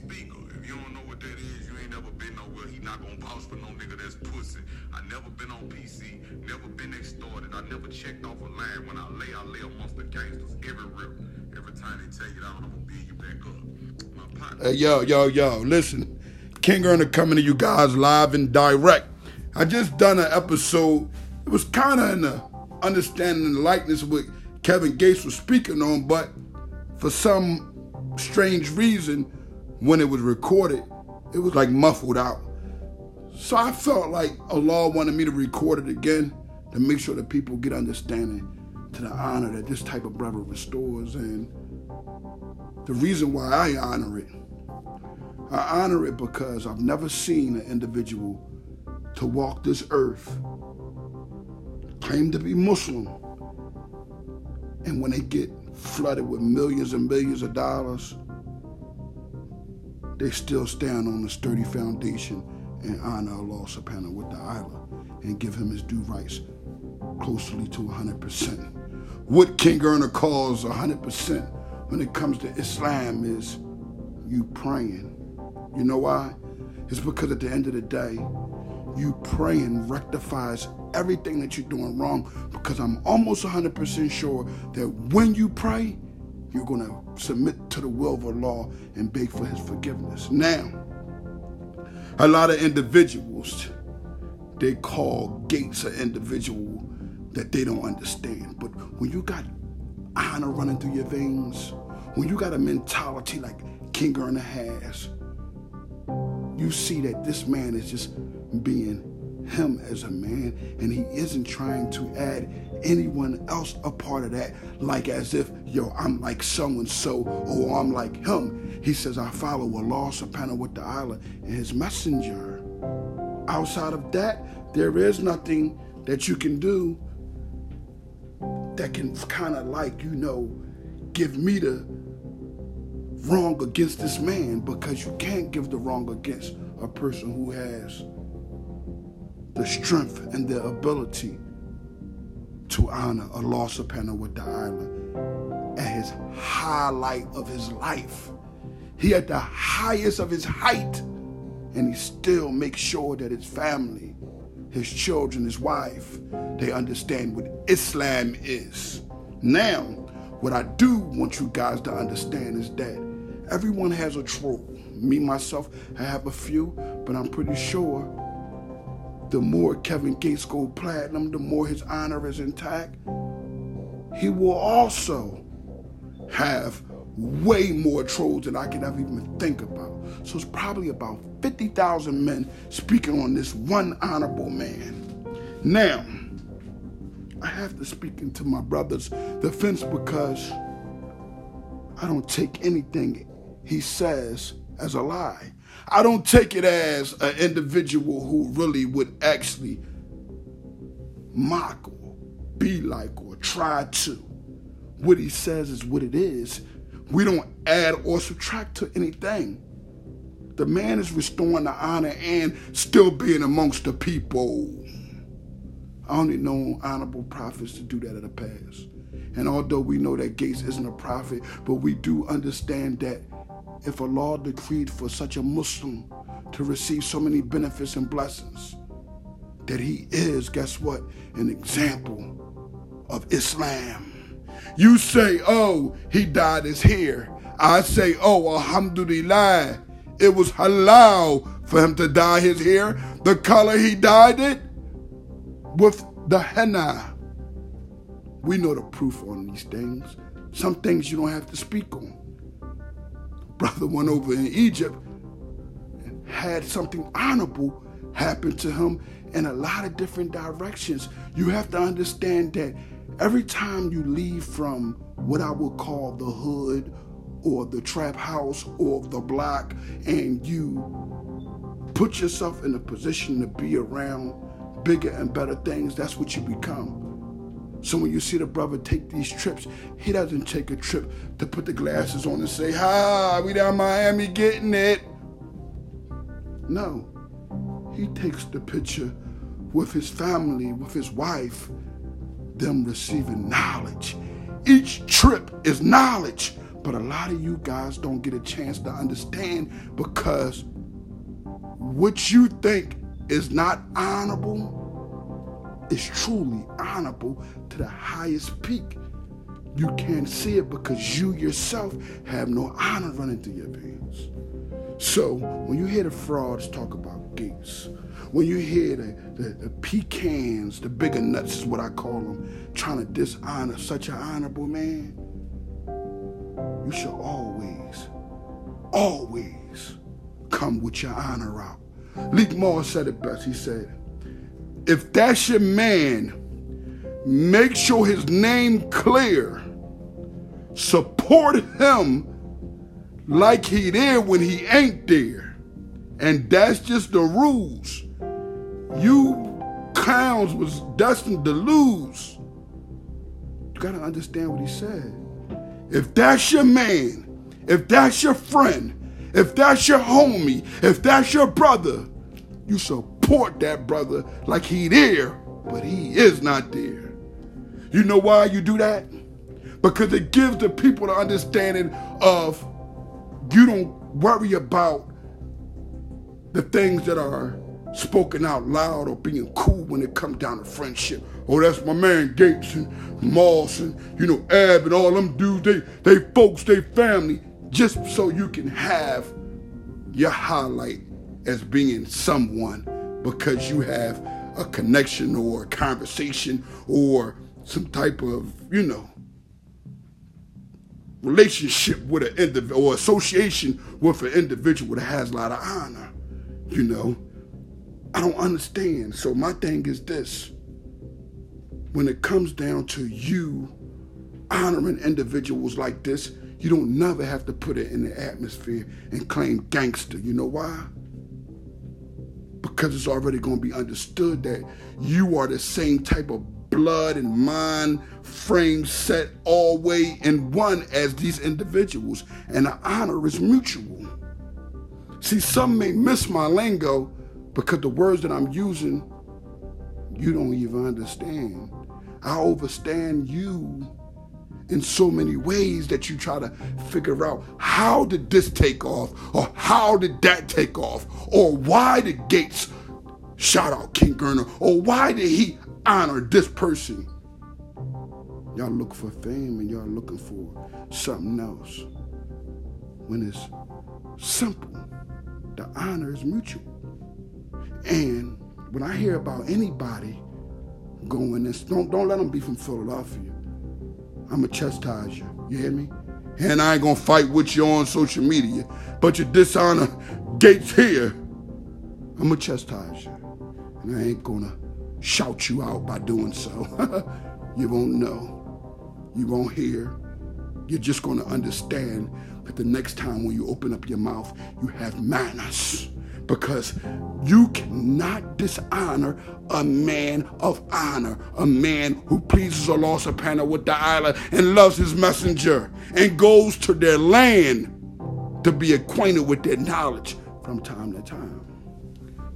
big speaker. If you don't know what that is, you ain't never been nowhere. He not gonna vouch for no nigga that's pussy. I never been on PC, never been extorted. I never checked off a line. When I lay, I lay amongst the gangsters everywhere. Every time they take it out, I'm gonna build you back up. My partner. Hey, yo, yo, yo, listen. King Earner coming to you guys live and direct. I just done an episode. It was kind of in the understanding and likeness what Kevin Gates was speaking on, but for some strange reason, when it was recorded, it was like muffled out. So I felt like Allah wanted me to record it again to make sure that people get understanding to the honor that this type of brother restores and the reason why I honor it. I honor it because I've never seen an individual to walk this earth, claim to be Muslim, and when they get flooded with millions and millions of dollars, they still stand on a sturdy foundation and honor Allah subhanahu wa ta'ala and give him his due rights closely to 100%. What King Earner calls 100% when it comes to Islam is you praying. You know why? It's because at the end of the day, you praying rectifies everything that you're doing wrong because I'm almost 100% sure that when you pray, you're going to submit to the will of Allah and beg for his forgiveness. Now, a lot of individuals, they call Gates an individual that they don't understand. But when you got honor running through your veins, when you got a mentality like King Earner has, you see that this man is just being him as a man and he isn't trying to add anyone else a part of that like as if yo i'm like so and so or i'm like him. He says i follow a law allah subhanahu wa ta'ala and his messenger. Outside of that there is nothing that you can do that can kind of like you know give me the wrong against this man because you can't give the wrong against a person who has the strength and the ability to honor a loss Allah subhanahu wa ta'ala at his highlight of his life. He at the highest of his height, and he still makes sure that his family, his children, his wife, they understand what Islam is. Now, what I do want you guys to understand is that everyone has a troll. Me, myself, I have a few, but I'm pretty sure the more Kevin Gates go platinum, the more his honor is intact. He will also have way more trolls than I can ever even think about. So it's probably about 50,000 men speaking on this one honorable man. Now, I have to speak into my brother's defense because I don't take anything he says as a lie. I don't take it as an individual who really would actually mock or be like or try to. What he says is what it is. We don't add or subtract to anything. The man is restoring the honor and still being amongst the people. I only know honorable prophets to do that in the past. And although we know that Gates isn't a prophet, but we do understand that if Allah decreed for such a Muslim to receive so many benefits and blessings, that he is, guess what, an example of Islam. You say, oh, he dyed his hair. I say, oh, alhamdulillah, it was halal for him to dye his hair the color he dyed it with the henna. We know the proof on these things. Some things you don't have to speak on brother went over in Egypt and had something honorable happen to him in a lot of different directions. You have to understand that every time you leave from what I would call the hood or the trap house or the block and you put yourself in a position to be around bigger and better things, that's what you become. So when you see the brother take these trips, he doesn't take a trip to put the glasses on and say, "Hi, we down Miami getting it." No, he takes the picture with his family, with his wife, them receiving knowledge. Each trip is knowledge But a lot of you guys don't get a chance to understand because what you think is not honorable is truly honorable to the highest peak. You can't see it because you yourself have no honor running through your veins. So when you hear the frauds talk about gates, when you hear the, the, the, pecans, the bigger nuts is what I call them, trying to dishonor such an honorable man, you should always, always come with your honor out. Leek Moore said it best. He said, if that's your man, make sure his name clear. Support him like he there when he ain't there. And that's just the rules. You clowns was destined to lose. You gotta understand what he said. If that's your man, if that's your friend, if that's your homie, if that's your brother, you support that brother like he there, but he is not there. You know why you do that? Because it gives the people the understanding of you don't worry about the things that are spoken out loud or being cool when it comes down to friendship. Oh, that's my man Gates and Moss and you know Ab and all them dudes. They they folks, they family. Just so you can have your highlight as being someone because you have a connection or a conversation or some type of you know relationship with an individual or association with an individual that has a lot of honor. You know, I don't understand. So my thing is this. When it comes down to you honoring individuals like this, you don't never have to put it in the atmosphere and claim gangster. You know why? Because it's already going to be understood that you are the same type of blood and mind frame set all way in one as these individuals. And the honor is mutual. See, some may miss my lingo because the words that I'm using, you don't even understand. I overstand you in so many ways that you try to figure out how did this take off or how did that take off or why did Gates shout out King Gurner or why did he honor this person. Y'all look for fame and y'all looking for something else. When it's simple, the honor is mutual. And when I hear about anybody going this, don't don't let them be from Philadelphia. I'ma chastise you. You hear me? And I ain't gonna fight with you on social media, but your dishonor Gates here. I'ma chastise you. And I ain't gonna shout you out by doing so. you won't know. You won't hear. You're just gonna understand that the next time when you open up your mouth, you have manners because you cannot dishonor a man of honor, a man who pleases Allah subhanahu wa ta'ala and loves his messenger and goes to their land to be acquainted with their knowledge from time to time.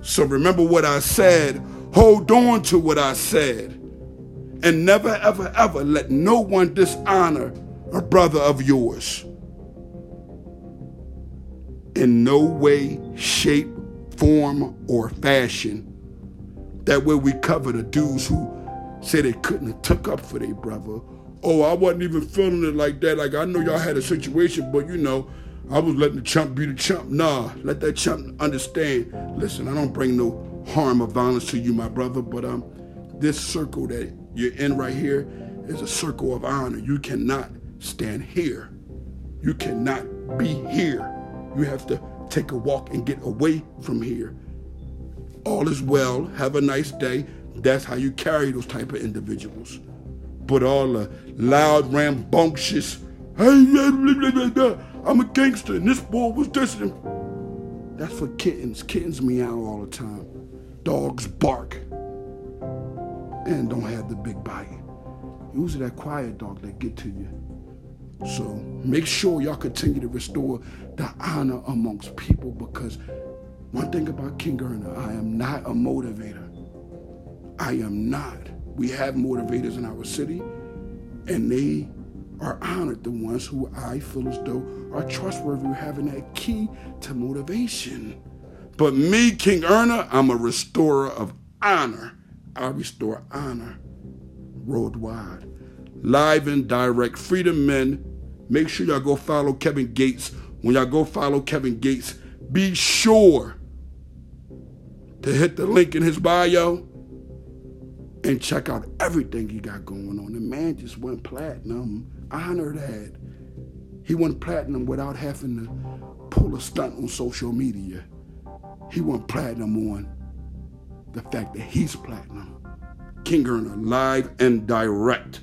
So remember what I said, hold on to what I said, and never, ever, ever let no one dishonor a brother of yours. In no way, shape, form, or fashion. That way we cover the dudes who said they couldn't have took up for their brother. Oh, I wasn't even feeling it like that. Like I know y'all had a situation, but you know, I was letting the chump be the chump. Nah, let that chump understand. Listen, I don't bring no harm or violence to you, my brother, but um, this circle that you're in right here is a circle of honor. You cannot stand here. You cannot be here. You have to take a walk and get away from here. All is well. Have a nice day. That's how you carry those type of individuals. But all the loud, rambunctious, hey, I'm a gangster, and this boy was this. That's for kittens. Kittens meow all the time. Dogs bark and don't have the big bite. Usually that quiet dog that get to you. So make sure y'all continue to restore the honor amongst people because one thing about King Erna, I am not a motivator. I am not. We have motivators in our city, and they are honored, the ones who I feel as though are trustworthy, having that key to motivation. But me, King Erna, I'm a restorer of honor. I restore honor worldwide. Live and direct. Freedom Men. Make sure y'all go follow Kevin Gates. When y'all go follow Kevin Gates, be sure to hit the link in his bio and check out everything he got going on. The man just went platinum. I Honor that. He went platinum without having to pull a stunt on social media. He went platinum on the fact that he's platinum. King Erna, live and direct.